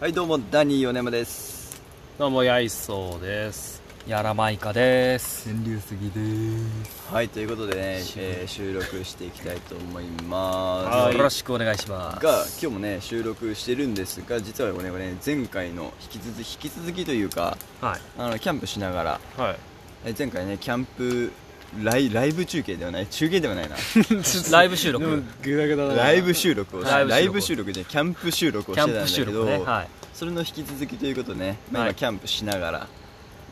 はいどうもダニー米山です。どうもやいそうです。やらまいかです。川柳杉です。はいということでね、えー収録していきたいと思います。はい。よろしくお願いします。が今日もね収録してるんですが実はこれね前回の引き続き引き続きというかはい。あのキャンプしながらはい。え前回ねキャンプライライブ中継ではない中継ではないな。ライブ収録。グダグダだな。ライブ収録をしライブ収録。ライブ収録じゃキャンプ収録をキャンプ収してたんだけど、録ね。はい。それの引き続きということでね、まあ、はい。今キャンプしながら、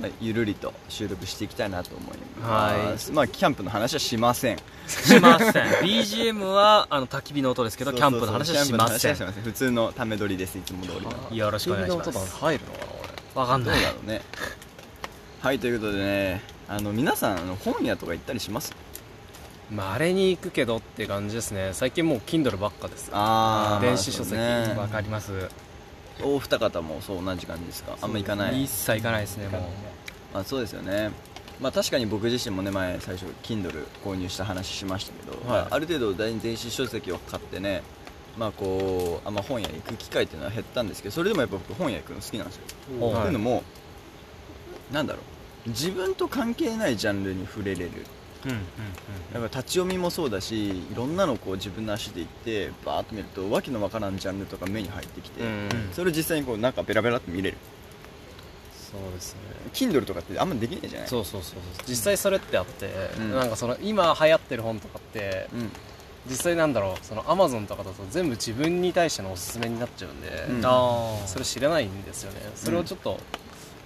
まあ、ゆるりと収録していきたいなと思います、まあキャンプの話はしません。しません。BGM はあの焚き火の音ですけどキャンプの話はしません。キャンプの話はしません。普通のため撮りですいつも通りの。よろしくお願いしま音す入るのかな俺どうわかんない。だろうね。はいということでねあの皆さんあの本屋とか行ったりします？まれに行くけどって感じですね。最近もう Kindle ばっかです。あ電子書籍ね。わかります。お二方もそう同じ感じですかあんま行かない？一切行かないですねもう。まあ、そうですよね、まあ、確かに僕自身もね前最初 Kindle 購入した話しましたけど、はい。まあある程度電子書籍を買ってねまあこうあんま本屋に行く機会っていうのは減ったんですけどそれでもやっぱ僕本屋行くの好きなんですよ、おというのもなんだろう自分と関係ないジャンルに触れれる。うんうんだから立ち読みもそうだしいろんなのをこう自分の足で行ってバーッと見るとわけのわからんジャンルとか目に入ってきて、うんうん。それを実際にこうなんかベラベラって見れる。そうですね。Kindle とかってあんまできないじゃない？そうそうそうそう。実際それってあって、うん。なんかその今流行ってる本とかってうん。実際なんだろうその Amazon とかだと全部自分に対してのおすすめになっちゃうんで、うん。ああそれ知らないんですよね。それをちょっと、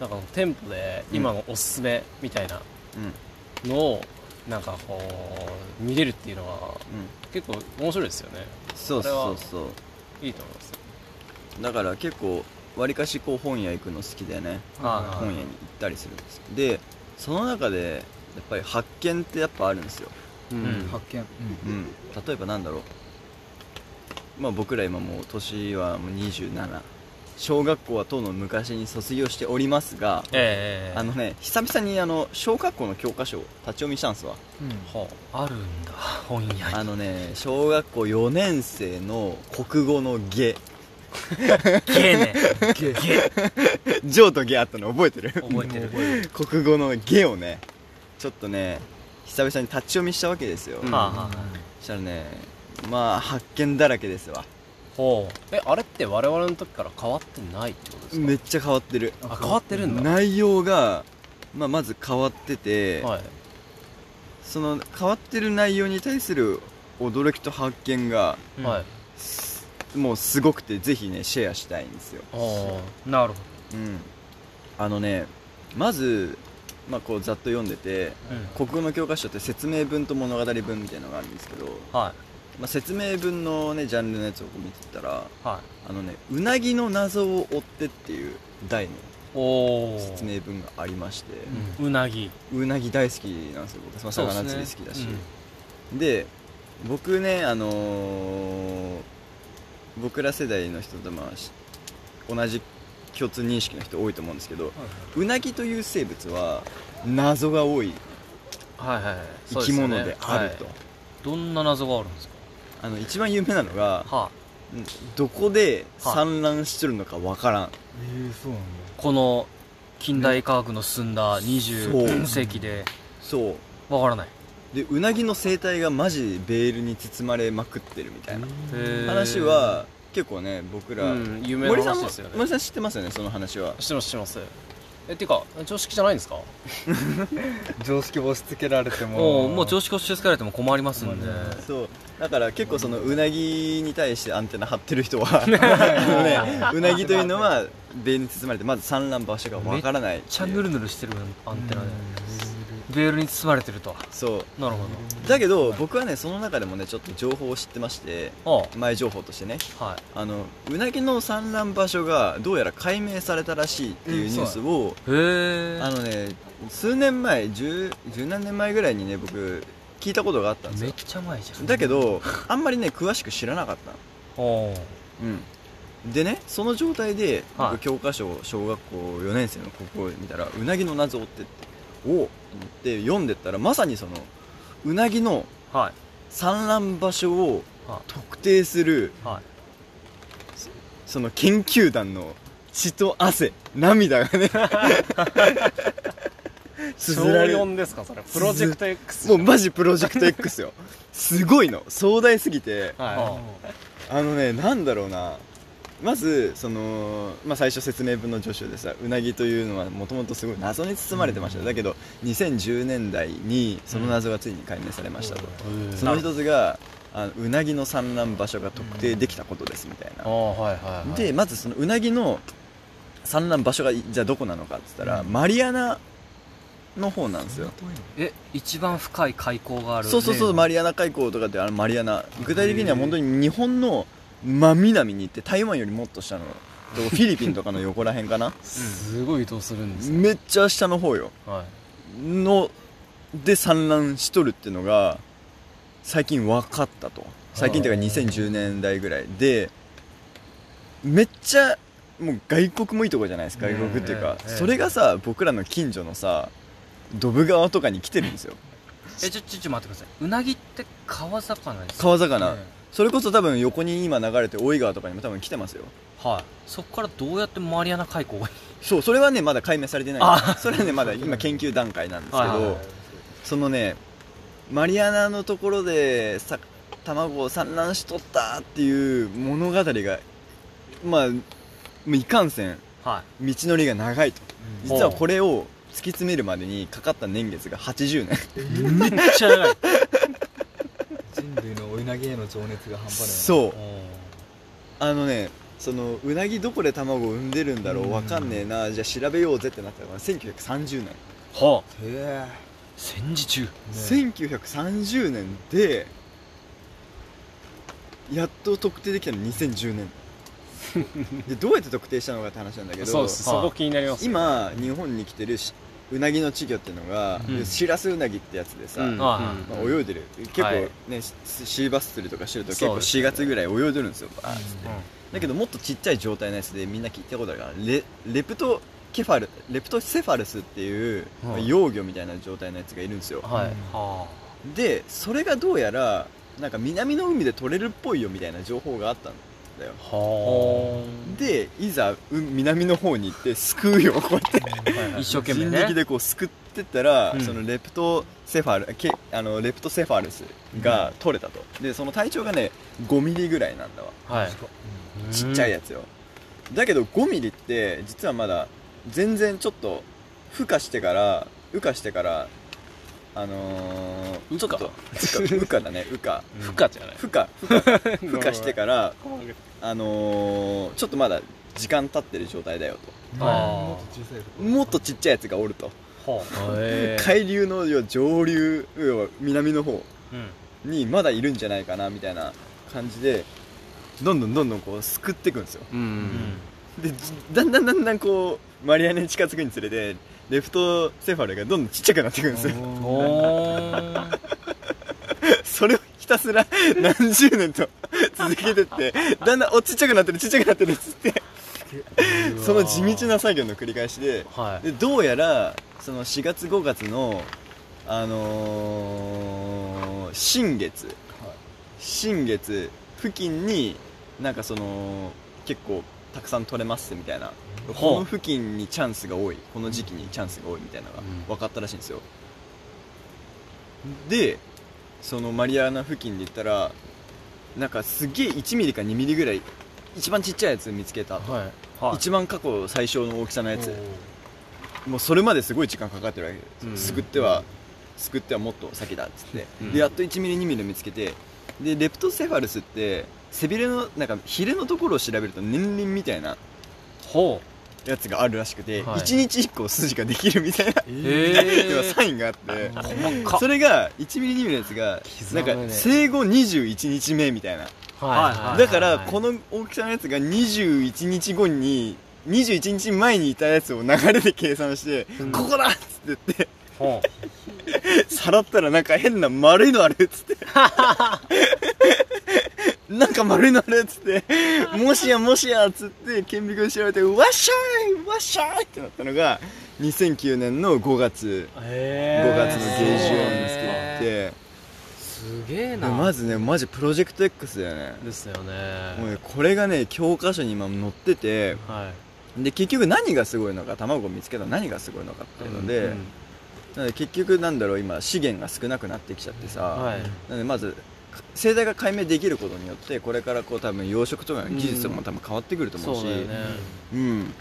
なんか店舗で今のおすすめみたいなうん。のをなんかこう見れるっていうのはうん。結構面白いですよね。そうそうそう。いいと思いますだから結構わりかしこう本屋行くの好きでね。あ本屋に行ったりするんです。よでその中でやっぱり発見ってやっぱあるんですよ、うん。発見。うん、例えばなんだろう。まあ僕ら今もう年はもう27小学校はとうの昔に卒業しておりますがええあのね久々にあの小学校の教科書を立ち読みしたんですわ。はあるんだ。本屋に。あのね小学校4年生の国語の下。ゲね。ゲ「ジョー」と「下」あったの覚えてる？覚えてる。国語の下をねちょっとね久々に立ち読みしたわけですよ、うん。はあはあ。そしたらねまあ発見だらけですわほえあれって我々の時から変わってないってことですか？めっちゃ変わってる。あ変わってるんだ。内容が、まあ、まず変わってて、はい。その変わってる内容に対する驚きと発見がうはい。すもうすごくてぜひねシェアしたいんですよ、あなるほうん、あのねまず、まあ、こうざっと読んでてど国語の教科書って説明文と物語文みたいなのがあるんですけど、はまあ、説明文のねジャンルのやつをこう見てたらいはい。あのねうなぎの謎を追ってっていう題の説明文がありまして、うなぎ。うなぎ大好きなんですよ僕、まあ、魚釣り好きだし。で,、僕ねあのー僕ら世代の人とまあし同じ共通認識の人多いと思うんですけど、うなぎという生物は謎が多いはいはいはい。生き物であると、はい。どんな謎があるんですか？あの一番有名なのがはうんどこで産卵してるのかわからん、ええそうなんだ。この近代科学の進んだそう20世紀で。そう。わからない。でうなぎの生態がマジベールに包まれまくってるみたいな。話は結構ね僕ら、うん有名な森さんも話ですよね。森さん知ってますよねその話は。知ってます知ってますえっていうか常識じゃないんですか？常識を押し付けられても。もう常識を押し付けられても困りますんで。そう。だから結構そのうなぎに対してアンテナ張ってる人は ねうなぎというのはベールに包まれてまず産卵場所がわからないめっちゃヌルヌルしてるアンテナでベールに包まれてると。そう。なるほだけど僕はねその中でもねちょっと情報を知ってましてど前情報としてね。あはい。あのうなぎの産卵場所がどうやら解明されたらしいっていうニュースを、へえ。あのね数年前十十何年前ぐらいにね僕聞いたことがあったんですよ。めっちゃ前じゃん。だけどあんまりね詳しく知らなかったの。うん。でねその状態ではい。僕教科書小学校4年生のここを見たらうなぎの謎を追ってっておって読んでったらまさにそのうなぎのはい。産卵場所をは特定するいはい。その研究団の血と汗涙がね。小 綴られる。4ですかそれ。プロジェクト X もうマジプロジェクト X よ。すごいの。壮大すぎて。はあのねなんだろうなまずその、まあ、最初説明文の助手でさうなぎというのはもともとすごい謎に包まれてました、だけど2010年代にその謎がついに解明されました。と、いその一つがあのうなぎの産卵場所が特定できたことですみたいな。はいはいはい。でまずそのうなぎの産卵場所がじゃあどこなのかって言ったら、マリアナの方なんですよ。え一番深い海溝があるそうそうそう、マリアナ海溝とかってあのマリアナ。具体的には本当に日本の真南に行って台湾よりもっと下の フィリピンとかの横らへんかな？すごい移動するんですね。めっちゃ下の方よ。はいので産卵しとるっていうのが最近分かったと。最近っていうか2010年代ぐらいでめっちゃもう外国もいいとこじゃないですか？外国っていうかええ。それがさ僕らの近所のさドブ川とかに来てるんですよ。えちょちょちょ待ってください。うなぎって川魚ですか？川魚それこそ多分横に今流れて大井川とかにも多分来てますよ。はい。そこからどうやってマリアナ海溝が。そうそれはねまだ解明されてないあそれはねまだ今研究段階なんですけど、はいはいはいそのねマリアナのところでさ卵を産卵しとったっていう物語がまあいかんせんは道のりが長いと。うん。実はこれを突き詰めるまでにかかった年月が80年。いめっちゃ長い 人類のおうなぎへの情熱が半端ないそう。あのねそのうなぎどこで卵を産んでるんだろうわかんねえな。じゃあ調べようぜってなったのが1930年。はあ。へ戦時中。1930年でやっと特定できたの2010年。でどうやって特定したのかって話なんだけどそうそこ気になります今日本に来てるしうなぎの稚魚っていうのが、うん。シラスウナギってやつでさ、うん。まはあ、泳いでる。結構はい。ね、シシーバス釣りとかしてると結構そう。ですね4月ぐらい泳いでるんですよ。バーッいだけどもっとちっちゃい状態のやつでみんな聞いたことある。からレレプトケファルレプトセファルスっていう、まあはい幼魚みたいな状態のやつがいるんですよ、はい。はでそれがどうやらなんか南の海で取れるっぽいよみたいな情報があったんだよ。はでいざう南の方に行ってすくうよこうやってあ一生懸命人ね力でこうすくってったら、うん。そのレプトセファルケあのレプトセファルスが取れたと。でその体長がね5ミリぐらいなんだわ。はい。ちっちゃいやつよ。だけど5ミリって実はまだ全然ちょっと孵化してから羽化してからあのー、ちょっと羽化だね。羽化負荷じゃない。孵化孵化孵化してからあのー、ちょっとまだ時間経ってる状態だよえもっと小さいもっとちっちゃいやつがおると。へー。海流の要は上流要は南の方うん。にまだいるんじゃないかなみたいな感じでどんどんどんどんこうすくっていくんですようんでじだんだんだんだんこうマリアナに近づくにつれてレフトセファルがどんどんちっちゃくなっていくんですよ。それをひたすら何十年と続けてって だんだんおちっちゃくなってるちっちゃくなってるっつって。その地道な作業の繰り返しではい。でどうやらその4月5月のあのー新月。新月付近になんかその結構たくさん取れますみたいなこの付近にチャンスが多い。この時期にチャンスが多いみたいなのがうん。分かったらしいんですよ。でそのマリアナ付近で言ったらなんかすげえ1ミリか2ミリぐらい一番ちっちゃいやつ見つけたと、はい。一番過去最小の大きさのやつ。もうそれまですごい時間かかってるわけ。ですよ、うん。すくってはすくってはもっと先だっつって、うん。でやっと1ミリ2ミリ見つけてでレプトセファルスって背びれのなんかヒレのところを調べると年輪みたいなほやつがあるらしくて、はい。1日1個筋ができるみたいな、へー。サインがあって、それが1ミリ2ミリのやつがなんか生後21日目みたいな。うはいだからこの大きさのやつが21日後に21日前にいたやつを流れで計算して、うん。ここだっつって言ってほ さらったらなんか変な丸いのあるっつって なんか丸いのあるっつってもしやもしやっつって顕微鏡で調べてわっしゃいわっしゃいってなったのが2009年の5月。う5へ月の下旬ですけどって。すげえな。まずねマジプロジェクト X だよね。ですよもうねねこれがね教科書に今載っててはい。で結局何がすごいのか卵を見つけたら何がすごいのかっていうので、うんなので結局なんだろう今資源が少なくなってきちゃってさ、はい。なのでまず生態が解明できることによってこれからこう多分養殖とかの技術も多分変わってくると思うし、そうだよね。うん。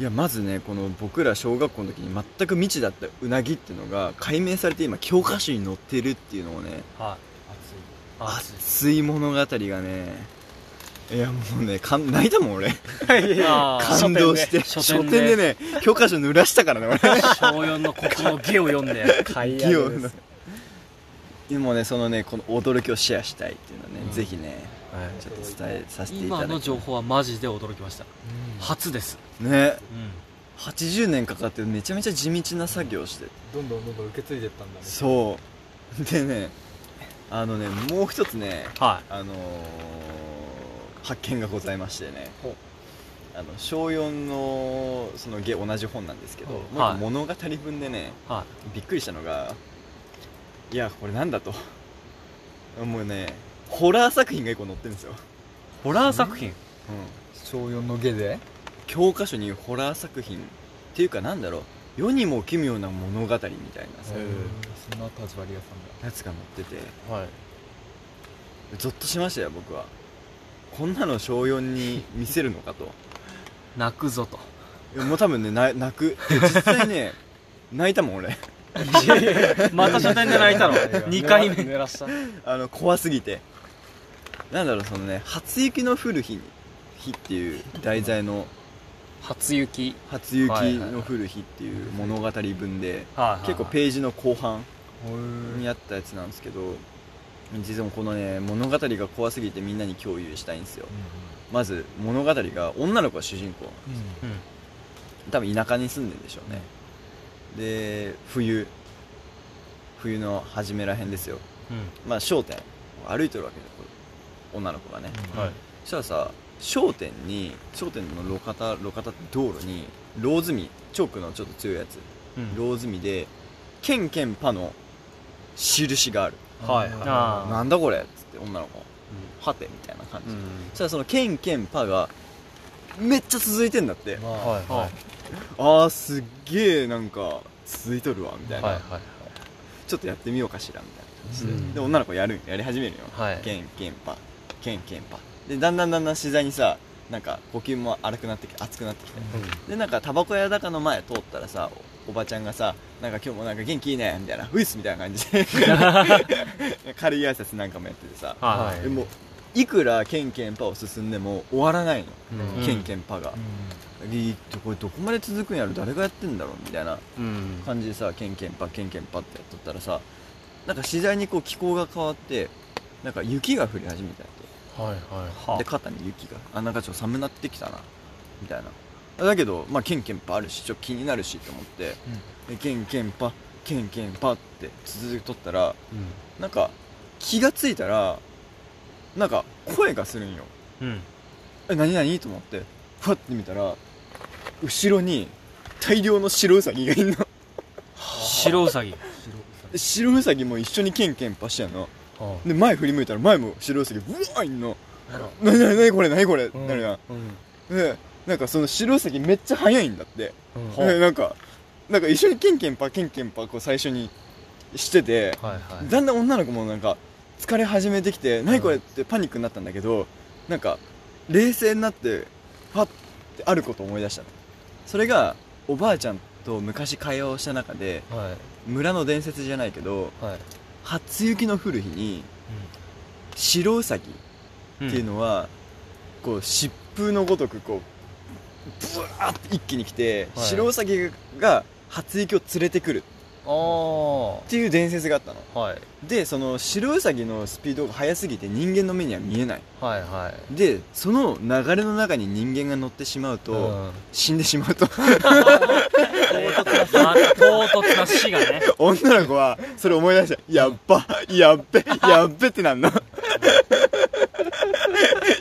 いやまずねこの僕ら小学校の時に全く未知だったうなぎっていうのが解明されて今教科書に載ってるっていうのをねはい。熱い。熱い。物語がねいやもうねかん泣いたもん俺。感動して。書書店で。ね教科書濡らしたからね俺。小4の国語下を読んで買いギオのでもねそのねこの驚きをシェアしたいっていうのはね、うん。ぜひねちょっと伝えさせていただき今の情報はマジで驚きました。うん初です。ね。うん。80年かかってめちゃめちゃ地道な作業をして。どんどんどんどん受け継いでったんだね。そう。でねあのねもう一つねはあのー発見がございましてね。あの小4のそのゲ同じ本なんですけど、はい。物語文でねい。はびっくりしたのがいやこれなんだと。もうねホラー作品が一個載ってるんですよ、いホラー作品？うん、小4の下で教科書にホラー作品っていうかなんだろう。世にも奇妙な物語みたいなさ、そんな立ち割り屋さんだ。やつが載ってて。はい。ゾッとしましたよ僕は。こんなの小4に見せるのかと。泣くぞと。もう多分ねな泣く。で実際ね 泣いたもん俺 また書店で泣いたの2回目。濡らした。あの怖すぎて。なんだろうそのね初雪の降る日に日っていう題材の初雪。初雪の降る日っていう物語文ではい結構ページの後半へにあったやつなんですけど実はこのね物語が怖すぎてみんなに共有したいんですよ。まず物語が女の子が主人公うんうん。多分田舎に住んでるんでしょうねで冬冬の初めらへんですよ。うん。まあ商店を歩いてるわけで女の子がね。うん。はい。そしたらさ商店に商店の路肩路肩って道路にローズミチョークのちょっと強いやつ。うん。ローズミでケンケンパの印がある。はい。あーなんだこれ？っつって女の子。はてみたいな感じ、うん。そしたらそのケンケンパがめっちゃ続いてんだって。まあはい。はいあーすっげえなんか続いとるわみたいな、はいはいちょっとやってみようかしらみたいな感じで,、うん。で女の子やるやり始めるよ、はい。ケンケンパ。ケンケンパ。でだんだんだんだん自然にさなんか呼吸も荒くなってきて熱くなってきて、でなんかタバコ屋だかの前通ったらさおおばちゃんがさなんか今日もなんか元気いいねみたいな。ウイスみたいな感じで。軽い挨拶なんかもやっててさ、はい。でもいくらケンケンパを進んでも終わらないの、うん。ケンケンパが、いいこれどこまで続くんやろ？誰がやってんだろう？みたいなうん。感じでさケンケンパケンケンパってやっとったらさなんか次第にこう気候が変わってなんか雪が降り始めたって。はいはい。で肩に雪が。あなんかちょっと寒なってきたな。みたいな。だけどまあケンケンパあるしちょっと気になるしと思って、でケンケンパケンケンパって続けとったらなんか気がついたらなんか声がするんよ。うん。え何何と思ってふわって見たら後ろに大量の白ウサギがいんの。白ウサギ。で白ウサギも一緒にケンケンパしてんの。はで前振り向いたら前も白ウサギうわーいんの。なになになにこれなにこれ、うん。なるやん。うん。でなんかその白ウサギめっちゃ速いんだって。うん。でなんかなんか一緒にケンケンパケンケンパこう最初にしててはいはい。だんだん女の子もなんか疲れ始めてきて何これってパニックになったんだけどなんか冷静になってパッてあることを思い出したのそれがおばあちゃんと昔会話をした中ではい。村の伝説じゃないけどはい。初雪の降る日に白ウサギうんっていうのは、こう疾風のごとくこうブワーって一気に来て、はい。白ウサギが初雪を連れてくるっていう伝説があったの。はい。でその白ウサギのスピードが速すぎて人間の目には見えない。はいはい。でその流れの中に人間が乗ってしまうと、うん。死んでしまうと。唐突な死がね。女の子はそれ思い出したやっばやっべやっべってなんの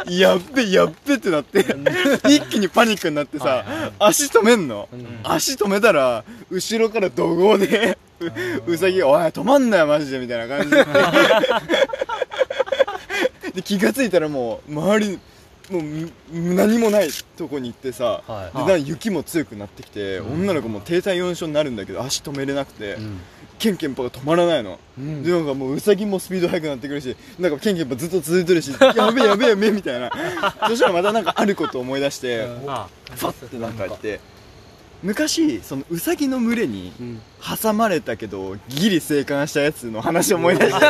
やっべやっべってなって一気にパニックになってさ足止めんの？うん。足止めたら後ろから怒号でううさぎが「おい止まんなよマジで」みたいな感じで。で気がついたらもう周りもうむ何もないとこに行ってさ、はい。で雪も強くなってきて、うん。女の子も低体温症になるんだけど足止めれなくて、うんケンケンパが止まらないの、うん。でなんかもうウサギもスピード速くなってくるしなんかケンケンパずっと続いてるし やべえやべえやべえみたいな。そしたらまたなんかあることを思い出してあファッてなんか言って。昔そのウサギの群れにうん。挟まれたけどギリ生還したやつの話を思い出して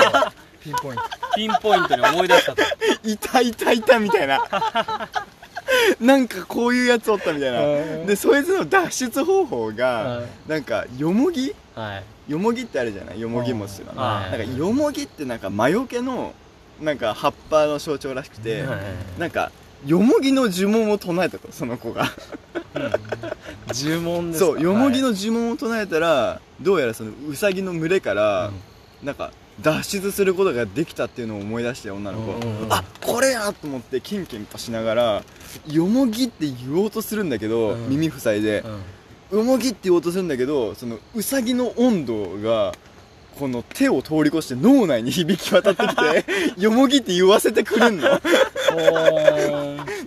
ピンポイント。ピンポイントに思い出したと。いたいたいたみたいな なんかこういうやつおったみたいな。うん。でそいつの脱出方法がはいなんかよもぎはい。よもぎってあるじゃない？よもぎ餅とかあなんかよもぎってなんか魔除けのなんか葉っぱの象徴らしくてはいなんかよもぎの呪文を唱えたとその子が。呪文ですか？そうよもぎのの呪文を唱えたらどうやらそのウサギの群れからなんか脱出することができたっていうのを思い出して女の子。あこれやと思ってキンキンパしながらよもぎって言おうとするんだけどうん。耳塞いで。よもぎって言おうとするんだけどそのウサギの温度がこの手を通り越して脳内に響き渡ってきてよもぎって言わせてくれんの。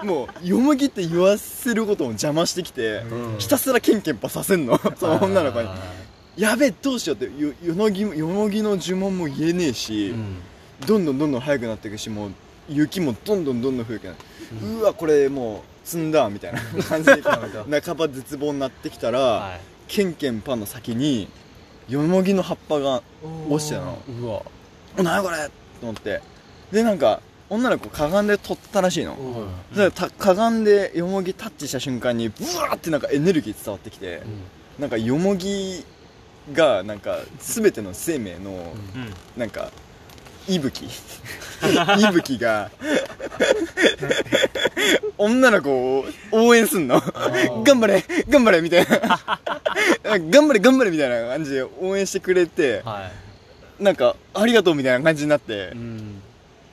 もうよもぎって言わせることを邪魔してきてうん。ひたすらケンケンパさせんの。その女の子に。やべえどうしようってよよのぎよもぎの呪文も言えねえし、うん。どんどんどんどん速くなっていくしもう雪もどんどんどんどん増えてくる、うわこれもう積んだみたいな感じで 半ば絶望になってきたら、はケンケンパの先によもぎの葉っぱが落ちてたの。いうわ。お何やこれと思って。でなんか女の子かがんで撮ったらしいの、でたかがんでよもぎタッチした瞬間にブワーってなんかエネルギー伝わってきて、なんかよもぎがなんか全ての生命のうん。なんか息吹息吹が女の子を応援すんの。頑張れ頑張れみたいな。頑張れ頑張れみたいな感じで応援してくれてはなんかありがとうみたいな感じになって。いうん。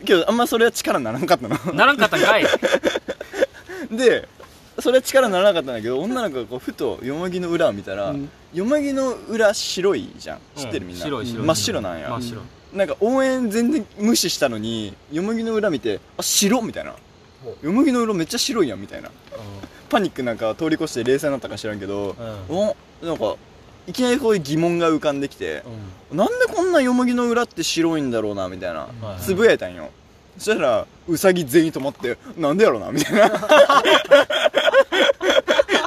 けどあんまそれは力にならなかったの。ならんかったんかい。でそれは力にならなかったんだけど女の子がこうふとよもぎの裏を見たら、うん。よもぎの裏白いじゃん。知ってるみんな、白い白い。真っ白なんや、真っ白なんか応援全然無視したのによもぎの裏見てあ白みたいな。ほよもぎの裏めっちゃ白いやんみたいな。パニックなんか通り越して冷静になったか知らんけど、うん。おなんかいきなりこういう疑問が浮かんできてう、ん。なんでこんなよもぎの裏って白いんだろうなみたいな、はいつぶやいたんよ。そしたらウサギ全員止まってなんでやろうなみたいな。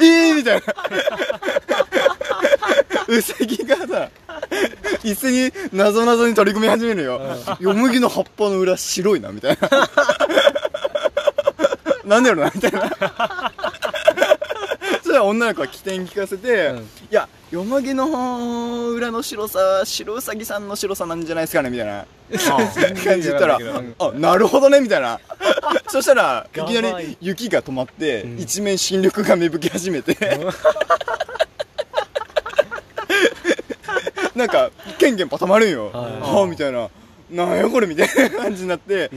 えーみたいなウサギがさ一斉に謎々に取り組み始めるよ、よもぎの葉っぱの裏白いなみたいな。なんでやろうなみたいな。そしたら女の子は起点聞かせて、うん。いやよもぎの裏の白さは白ウサギさんの白さなんじゃないですかねみたいな。感じ言ったらあなるほどねみたいな。そしたらいきなり雪が止まって、うん。一面新緑が芽吹き始めて なんかケンケンパたまるんよ、はあみたいな。なんやこれみたいな感じになって、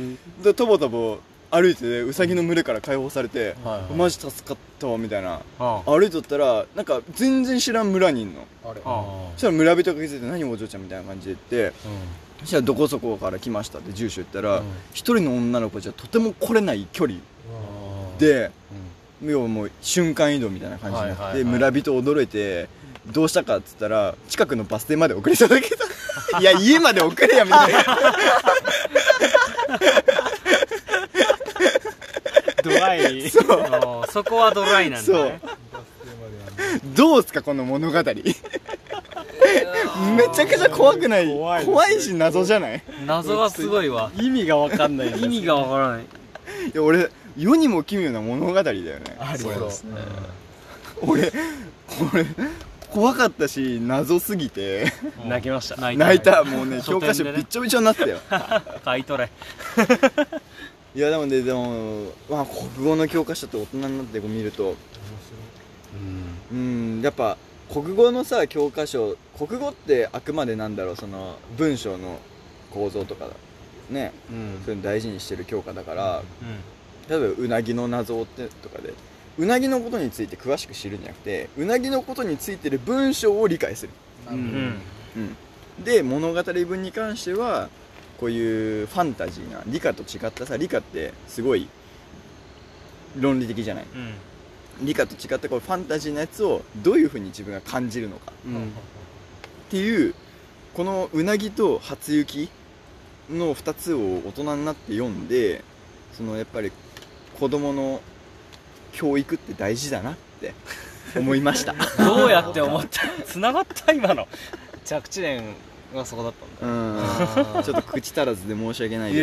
でとぼとぼ歩いててウサギの群れから解放されて、はいはい。マジ助かったわみたいな。あ。歩いとったらなんか全然知らん村にいんの。あれ。あそしたら村人が気づいて何お嬢ちゃんみたいな感じで言ってそしたらどこそこから来ましたって住所言ったらうん。一、人の女の子じゃとても来れない距離でで、要はもう瞬間移動みたいな感じになって、はいはいはい。村人驚いてどうしたかっつったら近くのバス停まで送り届けた いや家まで送れやみたいなドライ。そう。そこはドライなんだね。バス停まであのどうすかこの物語。めちゃくちゃ怖くない？怖い怖い,、し謎じゃない？謎がすごいわ。意味がわかんない。意味がわからない。いや俺世にも奇妙な物語だよね。ありそうそうですね。俺これ怖かったし謎すぎて。泣きました。泣泣いた。もうね教科書びっちょびちょになったよ。買い取れ。いやでもねでもまあ国語の教科書って大人になってこう見ると。うんやっぱ国語のさ教科書国語ってあくまでなんだろうその文章の構造とかね。うん。そういうの大事にしてる教科だから。う例えばうなぎの謎をってとかでうなぎのことについて詳しく知るんじゃなくてうなぎのことについてる文章を理解する、うん。んうん、で物語文に関してはこういうファンタジーな理科と違ったさ理科ってすごい論理的じゃない。うん。理科と違ってこうファンタジーなやつをどういうふうに自分が感じるのか。うん。っていうこのうなぎと初雪の2つを大人になって読んでそのやっぱり子供の教育って大事だなって思いました。どうやって思った？繋がった今の。着地点がそこだったんだうん。ちょっと口足らずで申し訳ないいけ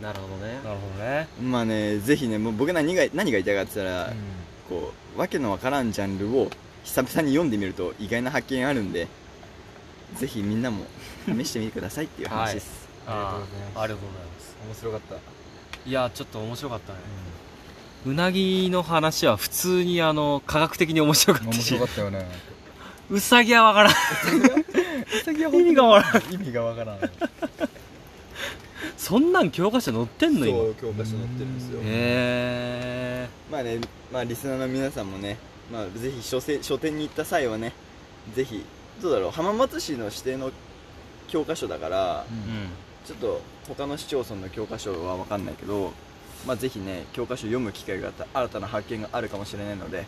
どなるほどね。なるほどね。まあねぜひねもう僕何が何が言いたいかって言ったら、こうわけのわからんジャンルを久々に読んでみると意外な発見あるんでぜひみんなも試してみてくださいっていう話です、あああありがとうございます。面白かった。いやちょっと面白かったね。うなぎの話は普通にあの科学的に面白かった面し白かったよね。うさぎはわからん。意味がわからん。意味がわからん。そんなん教科書載ってんの今？へ教科書載ってるんですよ。えまあねまあリスナーの皆さんもねまあぜひ書せ書店に行った際はねぜひどうだろう浜松市の指定の教科書だから、うん。ちょっと他の市町村の教科書は分かんないけどまあぜひね教科書読む機会があった新たな発見があるかもしれないので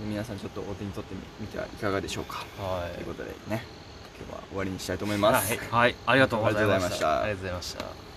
うん皆さんちょっとお手に取ってみてはいかがでしょうか。はい。ということでね今日は終わりにしたいと思います、はい、はい、ありがとうございました。ありがとうございました。ありがとうございました